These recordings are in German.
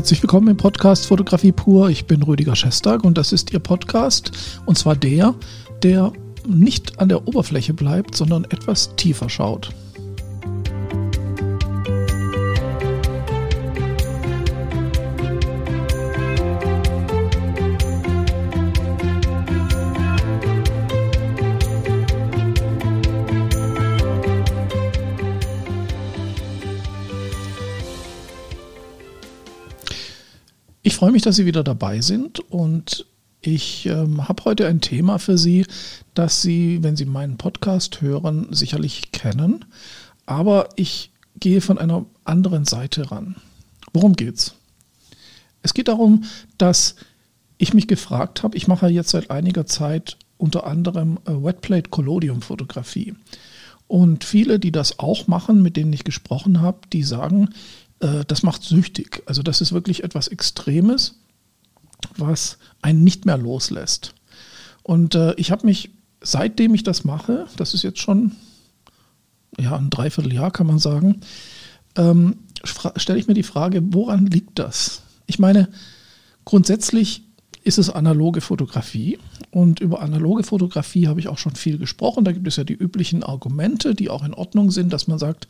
Herzlich willkommen im Podcast Fotografie pur. Ich bin Rüdiger Schestag und das ist Ihr Podcast. Und zwar der, der nicht an der Oberfläche bleibt, sondern etwas tiefer schaut. Freue mich, dass Sie wieder dabei sind und ich ähm, habe heute ein Thema für Sie, das Sie, wenn Sie meinen Podcast hören, sicherlich kennen. Aber ich gehe von einer anderen Seite ran. Worum geht's? Es geht darum, dass ich mich gefragt habe, ich mache jetzt seit einiger Zeit unter anderem äh, Wetplate Collodium Fotografie. Und viele, die das auch machen, mit denen ich gesprochen habe, die sagen, äh, das macht süchtig. Also das ist wirklich etwas Extremes, was einen nicht mehr loslässt. Und äh, ich habe mich, seitdem ich das mache, das ist jetzt schon ja, ein Dreivierteljahr, kann man sagen, ähm, stelle ich mir die Frage, woran liegt das? Ich meine, grundsätzlich ist es analoge Fotografie. Und über analoge Fotografie habe ich auch schon viel gesprochen. Da gibt es ja die üblichen Argumente, die auch in Ordnung sind, dass man sagt,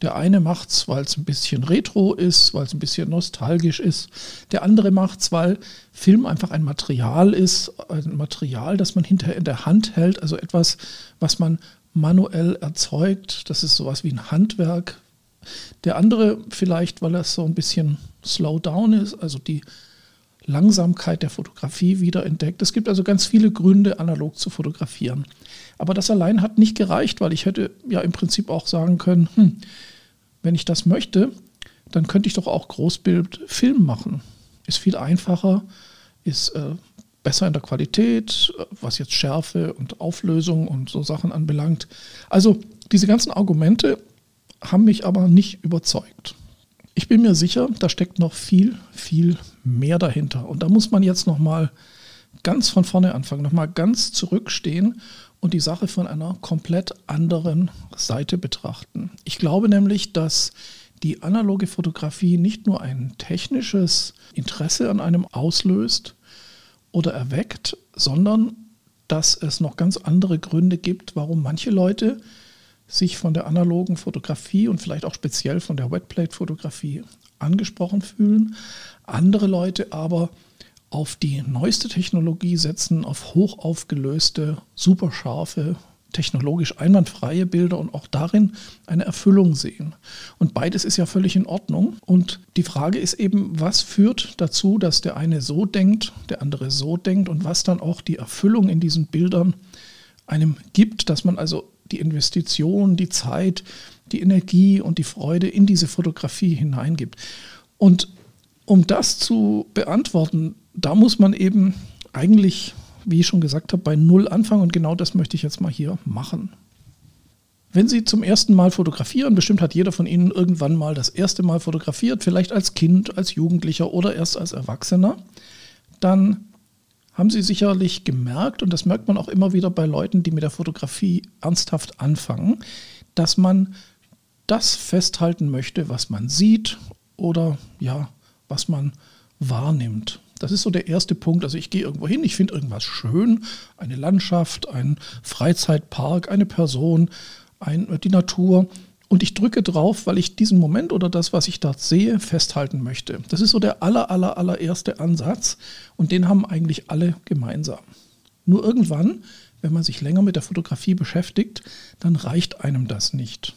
der eine macht es, weil es ein bisschen retro ist, weil es ein bisschen nostalgisch ist. Der andere macht es, weil Film einfach ein Material ist, ein Material, das man hinterher in der Hand hält, also etwas, was man manuell erzeugt. Das ist sowas wie ein Handwerk. Der andere vielleicht, weil er so ein bisschen slow down ist, also die Langsamkeit der Fotografie wieder entdeckt. Es gibt also ganz viele Gründe, analog zu fotografieren. Aber das allein hat nicht gereicht, weil ich hätte ja im Prinzip auch sagen können, hm, wenn ich das möchte, dann könnte ich doch auch Großbildfilm machen. Ist viel einfacher, ist äh, besser in der Qualität, was jetzt Schärfe und Auflösung und so Sachen anbelangt. Also diese ganzen Argumente haben mich aber nicht überzeugt. Ich bin mir sicher, da steckt noch viel, viel mehr dahinter. Und da muss man jetzt nochmal ganz von vorne anfangen, nochmal ganz zurückstehen und die Sache von einer komplett anderen Seite betrachten. Ich glaube nämlich, dass die analoge Fotografie nicht nur ein technisches Interesse an einem auslöst oder erweckt, sondern dass es noch ganz andere Gründe gibt, warum manche Leute sich von der analogen Fotografie und vielleicht auch speziell von der Wetplate-Fotografie angesprochen fühlen. Andere Leute aber auf die neueste Technologie setzen, auf hochaufgelöste, superscharfe, technologisch einwandfreie Bilder und auch darin eine Erfüllung sehen. Und beides ist ja völlig in Ordnung. Und die Frage ist eben, was führt dazu, dass der eine so denkt, der andere so denkt und was dann auch die Erfüllung in diesen Bildern einem gibt, dass man also die Investition, die Zeit, die Energie und die Freude in diese Fotografie hineingibt. Und um das zu beantworten, da muss man eben eigentlich, wie ich schon gesagt habe, bei Null anfangen und genau das möchte ich jetzt mal hier machen. Wenn Sie zum ersten Mal fotografieren, bestimmt hat jeder von Ihnen irgendwann mal das erste Mal fotografiert, vielleicht als Kind, als Jugendlicher oder erst als Erwachsener, dann haben Sie sicherlich gemerkt, und das merkt man auch immer wieder bei Leuten, die mit der Fotografie ernsthaft anfangen, dass man das festhalten möchte, was man sieht oder ja, was man wahrnimmt. Das ist so der erste Punkt. Also ich gehe irgendwo hin, ich finde irgendwas schön, eine Landschaft, ein Freizeitpark, eine Person, ein, die Natur und ich drücke drauf, weil ich diesen Moment oder das, was ich dort sehe, festhalten möchte. Das ist so der aller, aller, allererste Ansatz und den haben eigentlich alle gemeinsam. Nur irgendwann, wenn man sich länger mit der Fotografie beschäftigt, dann reicht einem das nicht.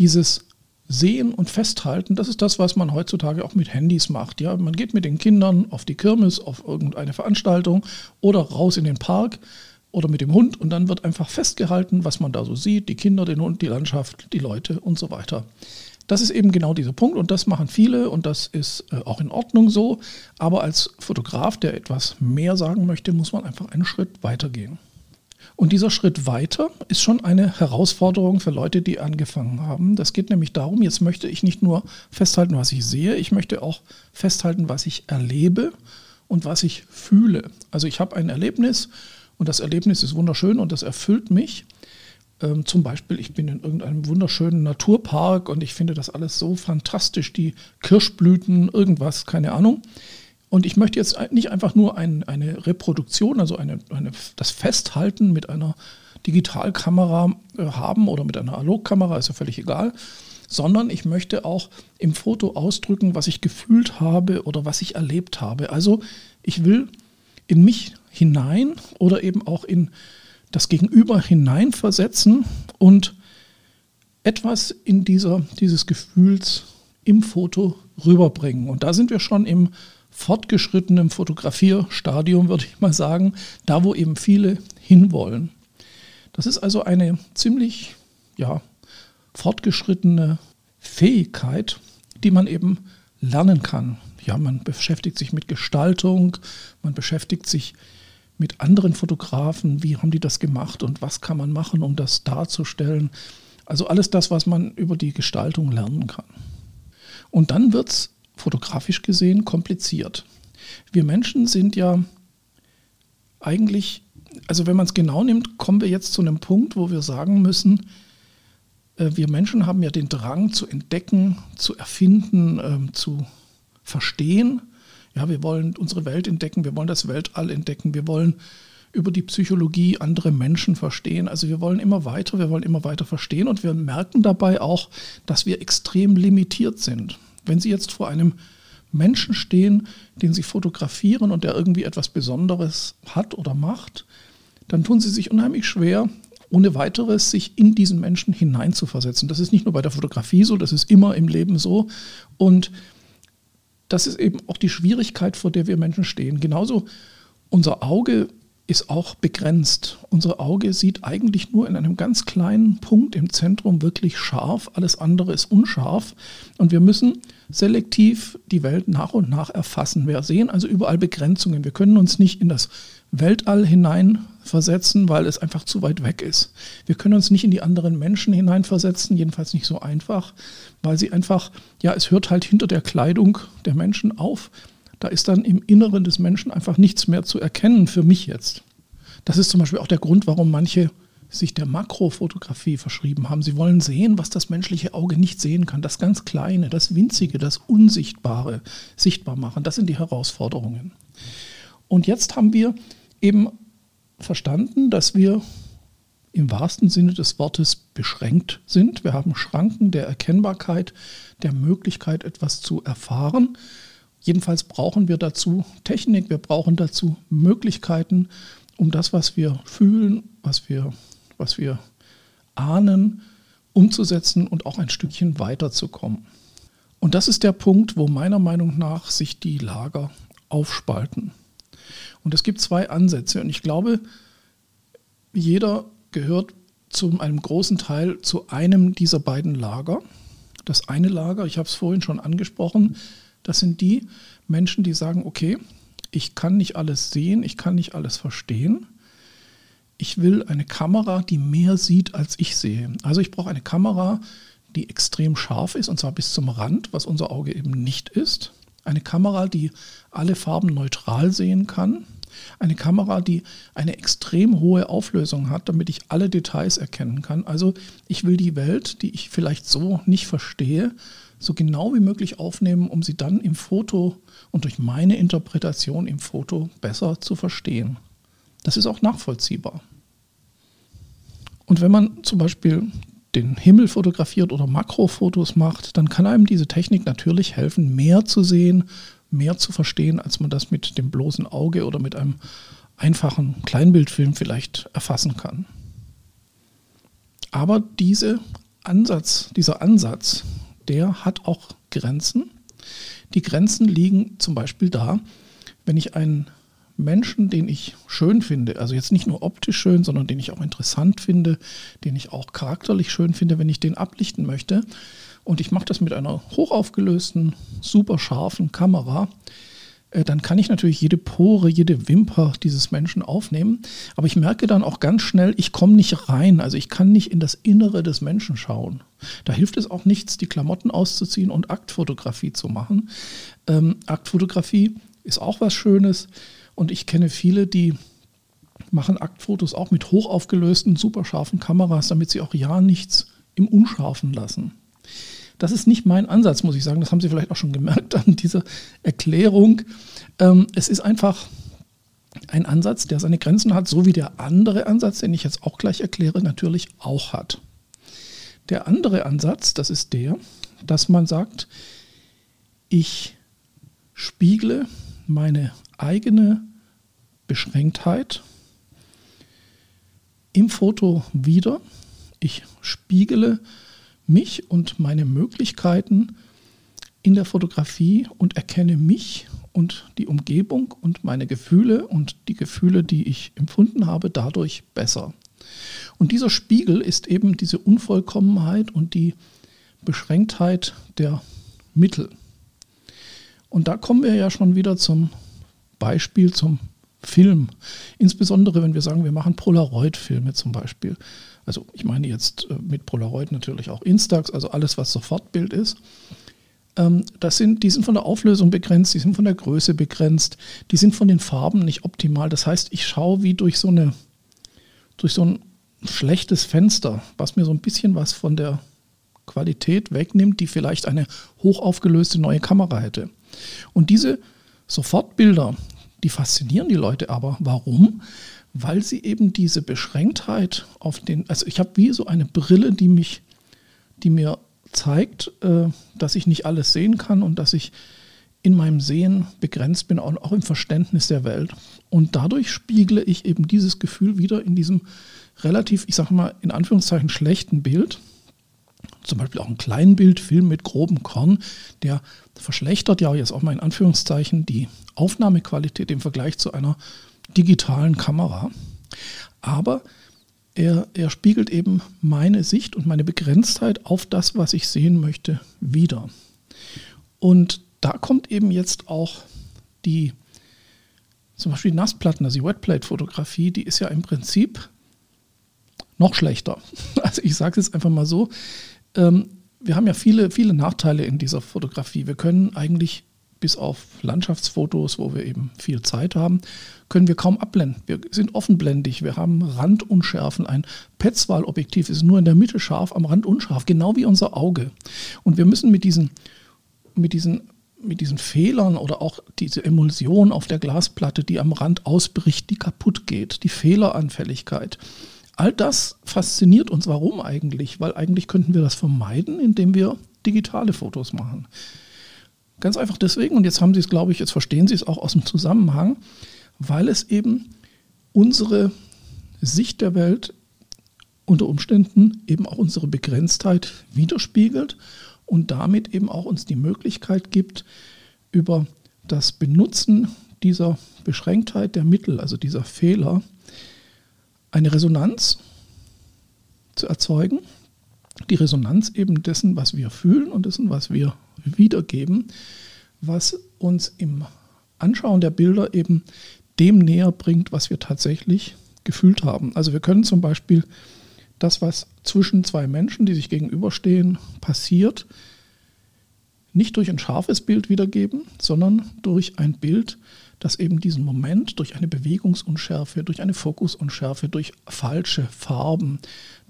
Dieses Sehen und Festhalten, das ist das, was man heutzutage auch mit Handys macht. Ja, man geht mit den Kindern auf die Kirmes, auf irgendeine Veranstaltung oder raus in den Park oder mit dem Hund und dann wird einfach festgehalten, was man da so sieht, die Kinder, den Hund, die Landschaft, die Leute und so weiter. Das ist eben genau dieser Punkt und das machen viele und das ist äh, auch in Ordnung so. Aber als Fotograf, der etwas mehr sagen möchte, muss man einfach einen Schritt weiter gehen. Und dieser Schritt weiter ist schon eine Herausforderung für Leute, die angefangen haben. Das geht nämlich darum, jetzt möchte ich nicht nur festhalten, was ich sehe, ich möchte auch festhalten, was ich erlebe und was ich fühle. Also ich habe ein Erlebnis und das Erlebnis ist wunderschön und das erfüllt mich. Ähm, zum Beispiel, ich bin in irgendeinem wunderschönen Naturpark und ich finde das alles so fantastisch, die Kirschblüten, irgendwas, keine Ahnung. Und ich möchte jetzt nicht einfach nur ein, eine Reproduktion, also eine, eine, das Festhalten mit einer Digitalkamera äh, haben oder mit einer Analogkamera, ist ja völlig egal, sondern ich möchte auch im Foto ausdrücken, was ich gefühlt habe oder was ich erlebt habe. Also ich will in mich hinein oder eben auch in das Gegenüber hineinversetzen und etwas in dieser, dieses Gefühls im Foto rüberbringen. Und da sind wir schon im fortgeschrittenen Fotografierstadium, würde ich mal sagen, da wo eben viele hinwollen. Das ist also eine ziemlich ja, fortgeschrittene Fähigkeit, die man eben lernen kann. Ja, man beschäftigt sich mit Gestaltung, man beschäftigt sich mit anderen Fotografen, wie haben die das gemacht und was kann man machen, um das darzustellen. Also alles das, was man über die Gestaltung lernen kann. Und dann wird es fotografisch gesehen kompliziert. Wir Menschen sind ja eigentlich, also wenn man es genau nimmt, kommen wir jetzt zu einem Punkt, wo wir sagen müssen, äh, wir Menschen haben ja den Drang zu entdecken, zu erfinden, äh, zu verstehen. Ja, wir wollen unsere Welt entdecken, wir wollen das Weltall entdecken, wir wollen über die Psychologie andere Menschen verstehen. Also wir wollen immer weiter, wir wollen immer weiter verstehen und wir merken dabei auch, dass wir extrem limitiert sind. Wenn Sie jetzt vor einem Menschen stehen, den Sie fotografieren und der irgendwie etwas Besonderes hat oder macht, dann tun Sie sich unheimlich schwer, ohne weiteres sich in diesen Menschen hineinzuversetzen. Das ist nicht nur bei der Fotografie so, das ist immer im Leben so. Und das ist eben auch die Schwierigkeit, vor der wir Menschen stehen. Genauso unser Auge ist auch begrenzt. Unser Auge sieht eigentlich nur in einem ganz kleinen Punkt im Zentrum wirklich scharf, alles andere ist unscharf und wir müssen selektiv die Welt nach und nach erfassen. Wir sehen also überall Begrenzungen. Wir können uns nicht in das Weltall hineinversetzen, weil es einfach zu weit weg ist. Wir können uns nicht in die anderen Menschen hineinversetzen, jedenfalls nicht so einfach, weil sie einfach, ja, es hört halt hinter der Kleidung der Menschen auf. Da ist dann im Inneren des Menschen einfach nichts mehr zu erkennen, für mich jetzt. Das ist zum Beispiel auch der Grund, warum manche sich der Makrofotografie verschrieben haben. Sie wollen sehen, was das menschliche Auge nicht sehen kann. Das ganz Kleine, das Winzige, das Unsichtbare sichtbar machen. Das sind die Herausforderungen. Und jetzt haben wir eben verstanden, dass wir im wahrsten Sinne des Wortes beschränkt sind. Wir haben Schranken der Erkennbarkeit, der Möglichkeit, etwas zu erfahren. Jedenfalls brauchen wir dazu Technik, wir brauchen dazu Möglichkeiten, um das, was wir fühlen, was wir, was wir ahnen, umzusetzen und auch ein Stückchen weiterzukommen. Und das ist der Punkt, wo meiner Meinung nach sich die Lager aufspalten. Und es gibt zwei Ansätze und ich glaube, jeder gehört zu einem großen Teil zu einem dieser beiden Lager. Das eine Lager, ich habe es vorhin schon angesprochen, das sind die Menschen, die sagen, okay, ich kann nicht alles sehen, ich kann nicht alles verstehen. Ich will eine Kamera, die mehr sieht, als ich sehe. Also ich brauche eine Kamera, die extrem scharf ist, und zwar bis zum Rand, was unser Auge eben nicht ist. Eine Kamera, die alle Farben neutral sehen kann. Eine Kamera, die eine extrem hohe Auflösung hat, damit ich alle Details erkennen kann. Also ich will die Welt, die ich vielleicht so nicht verstehe, so genau wie möglich aufnehmen, um sie dann im Foto und durch meine Interpretation im Foto besser zu verstehen. Das ist auch nachvollziehbar. Und wenn man zum Beispiel den Himmel fotografiert oder Makrofotos macht, dann kann einem diese Technik natürlich helfen, mehr zu sehen, mehr zu verstehen, als man das mit dem bloßen Auge oder mit einem einfachen Kleinbildfilm vielleicht erfassen kann. Aber diese Ansatz, dieser Ansatz, der hat auch Grenzen. Die Grenzen liegen zum Beispiel da, wenn ich einen Menschen, den ich schön finde, also jetzt nicht nur optisch schön, sondern den ich auch interessant finde, den ich auch charakterlich schön finde, wenn ich den ablichten möchte. Und ich mache das mit einer hochaufgelösten, super scharfen Kamera, dann kann ich natürlich jede Pore, jede Wimper dieses Menschen aufnehmen. Aber ich merke dann auch ganz schnell, ich komme nicht rein. Also ich kann nicht in das Innere des Menschen schauen. Da hilft es auch nichts, die Klamotten auszuziehen und Aktfotografie zu machen. Ähm, Aktfotografie ist auch was Schönes. Und ich kenne viele, die machen Aktfotos auch mit hochaufgelösten, superscharfen Kameras, damit sie auch ja nichts im Unscharfen lassen. Das ist nicht mein Ansatz, muss ich sagen. Das haben Sie vielleicht auch schon gemerkt an dieser Erklärung. Ähm, es ist einfach ein Ansatz, der seine Grenzen hat, so wie der andere Ansatz, den ich jetzt auch gleich erkläre, natürlich auch hat. Der andere Ansatz, das ist der, dass man sagt, ich spiegle meine eigene Beschränktheit im Foto wieder. Ich spiegele mich und meine Möglichkeiten in der Fotografie und erkenne mich und die Umgebung und meine Gefühle und die Gefühle, die ich empfunden habe, dadurch besser. Und dieser Spiegel ist eben diese Unvollkommenheit und die Beschränktheit der Mittel. Und da kommen wir ja schon wieder zum Beispiel, zum Film. Insbesondere wenn wir sagen, wir machen Polaroid-Filme zum Beispiel. Also ich meine jetzt äh, mit Polaroid natürlich auch Instax, also alles, was Sofortbild ist. Ähm, das sind, die sind von der Auflösung begrenzt, die sind von der Größe begrenzt, die sind von den Farben nicht optimal. Das heißt, ich schaue wie durch so, eine, durch so ein schlechtes Fenster, was mir so ein bisschen was von der Qualität wegnimmt, die vielleicht eine hochaufgelöste neue Kamera hätte. Und diese Sofortbilder, die faszinieren die Leute aber. Warum? Weil sie eben diese Beschränktheit auf den, also ich habe wie so eine Brille, die mich, die mir zeigt, äh, dass ich nicht alles sehen kann und dass ich in meinem Sehen begrenzt bin, auch im Verständnis der Welt. Und dadurch spiegle ich eben dieses Gefühl wieder in diesem relativ, ich sage mal, in Anführungszeichen schlechten Bild. Zum Beispiel auch ein Kleinbildfilm mit grobem Korn, der verschlechtert ja jetzt auch mal in Anführungszeichen die Aufnahmequalität im Vergleich zu einer digitalen Kamera. Aber er, er spiegelt eben meine Sicht und meine Begrenztheit auf das, was ich sehen möchte, wieder. Und da kommt eben jetzt auch die, zum Beispiel Nassplatten, also die Wetplate-Fotografie, die ist ja im Prinzip noch schlechter. Also ich sage es jetzt einfach mal so, ähm, wir haben ja viele, viele Nachteile in dieser Fotografie. Wir können eigentlich bis auf Landschaftsfotos, wo wir eben viel Zeit haben, können wir kaum abblenden. Wir sind offenblendig, wir haben Randunschärfen. Ein Petzval-Objektiv ist nur in der Mitte scharf, am Rand unscharf, genau wie unser Auge. Und wir müssen mit diesen, mit diesen, mit diesen Fehlern oder auch diese Emulsion auf der Glasplatte, die am Rand ausbricht, die kaputt geht, die Fehleranfälligkeit. All das fasziniert uns. Warum eigentlich? Weil eigentlich könnten wir das vermeiden, indem wir digitale Fotos machen. Ganz einfach deswegen, und jetzt haben Sie es, glaube ich, jetzt verstehen Sie es auch aus dem Zusammenhang, weil es eben unsere Sicht der Welt unter Umständen eben auch unsere Begrenztheit widerspiegelt und damit eben auch uns die Möglichkeit gibt, über das Benutzen dieser Beschränktheit der Mittel, also dieser Fehler, eine Resonanz zu erzeugen. Die Resonanz eben dessen, was wir fühlen und dessen, was wir wiedergeben, was uns im Anschauen der Bilder eben dem näher bringt, was wir tatsächlich gefühlt haben. Also wir können zum Beispiel das, was zwischen zwei Menschen, die sich gegenüberstehen, passiert, nicht durch ein scharfes Bild wiedergeben, sondern durch ein Bild, das eben diesen Moment durch eine Bewegungsunschärfe, durch eine Fokusunschärfe, durch falsche Farben,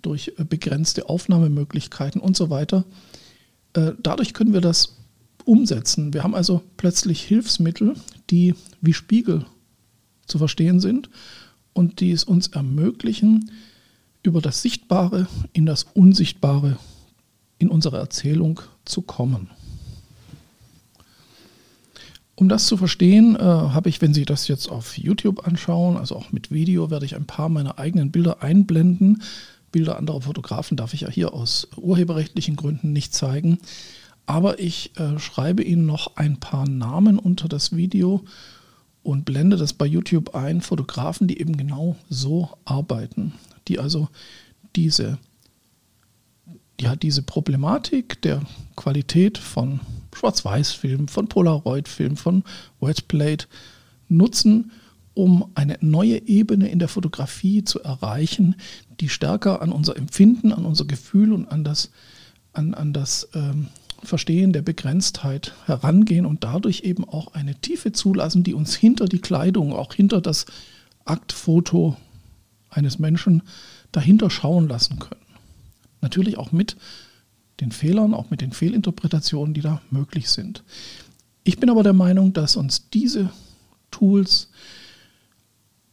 durch äh, begrenzte Aufnahmemöglichkeiten und so weiter dadurch können wir das umsetzen. Wir haben also plötzlich Hilfsmittel, die wie Spiegel zu verstehen sind und die es uns ermöglichen, über das Sichtbare in das Unsichtbare in unserer Erzählung zu kommen. Um das zu verstehen, äh, habe ich, wenn Sie das jetzt auf YouTube anschauen, also auch mit Video, werde ich ein paar meiner eigenen Bilder einblenden. Bilder anderer Fotografen darf ich ja hier aus urheberrechtlichen Gründen nicht zeigen. Aber ich äh, schreibe Ihnen noch ein paar Namen unter das Video und blende das bei YouTube ein. Fotografen, die eben genau so arbeiten, die also diese, ja, diese Problematik der Qualität von Schwarz-Weiß-Film, von Polaroid-Film, von Wetplate nutzen, um eine neue Ebene in der Fotografie zu erreichen, die stärker an unser Empfinden, an unser Gefühl und an das, an, an das ähm, Verstehen der Begrenztheit herangehen und dadurch eben auch eine Tiefe zulassen, die uns hinter die Kleidung, auch hinter das Aktfoto eines Menschen dahinter schauen lassen können. Natürlich auch mit den Fehlern, auch mit den Fehlinterpretationen, die da möglich sind. Ich bin aber der Meinung, dass uns diese Tools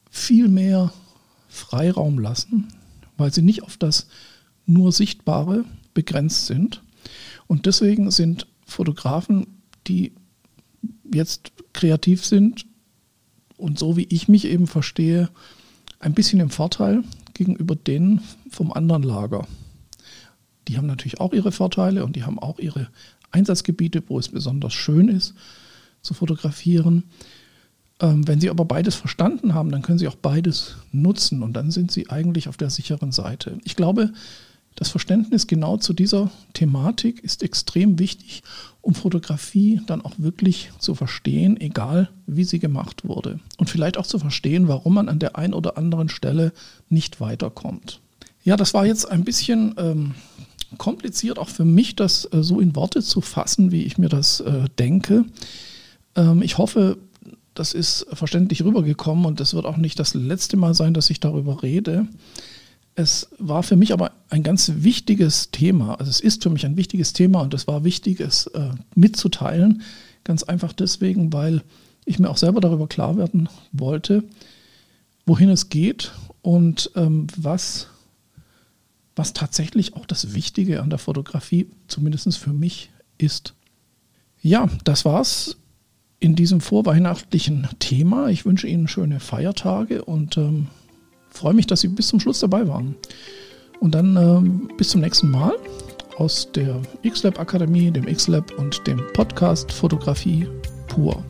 viel mehr Freiraum lassen, weil sie nicht auf das nur Sichtbare begrenzt sind. Und deswegen sind Fotografen, die jetzt kreativ sind und so wie ich mich eben verstehe, ein bisschen im Vorteil gegenüber denen vom anderen Lager. Die haben natürlich auch ihre Vorteile und die haben auch ihre Einsatzgebiete, wo es besonders schön ist zu fotografieren. Ähm, wenn Sie aber beides verstanden haben, dann können Sie auch beides nutzen und dann sind Sie eigentlich auf der sicheren Seite. Ich glaube, das Verständnis genau zu dieser Thematik ist extrem wichtig, um Fotografie dann auch wirklich zu verstehen, egal wie sie gemacht wurde. Und vielleicht auch zu verstehen, warum man an der einen oder anderen Stelle nicht weiterkommt. Ja, das war jetzt ein bisschen ähm, kompliziert, auch für mich, das äh, so in Worte zu fassen, wie ich mir das äh, denke. Ähm, ich hoffe, das ist verständlich rübergekommen und das wird auch nicht das letzte Mal sein, dass ich darüber rede. Es war für mich aber ein ganz wichtiges Thema. Also es ist für mich ein wichtiges Thema und es war wichtig, es äh, mitzuteilen. Ganz einfach deswegen, weil ich mir auch selber darüber klar werden wollte, wohin es geht und ähm, was was tatsächlich auch das Wichtige an der Fotografie, zumindest für mich, ist. Ja, das war's in diesem vorweihnachtlichen Thema. Ich wünsche Ihnen schöne Feiertage und ähm, freue mich, dass Sie bis zum Schluss dabei waren. Und dann ähm, bis zum nächsten Mal aus der XLab Akademie, dem XLab und dem Podcast Fotografie pur.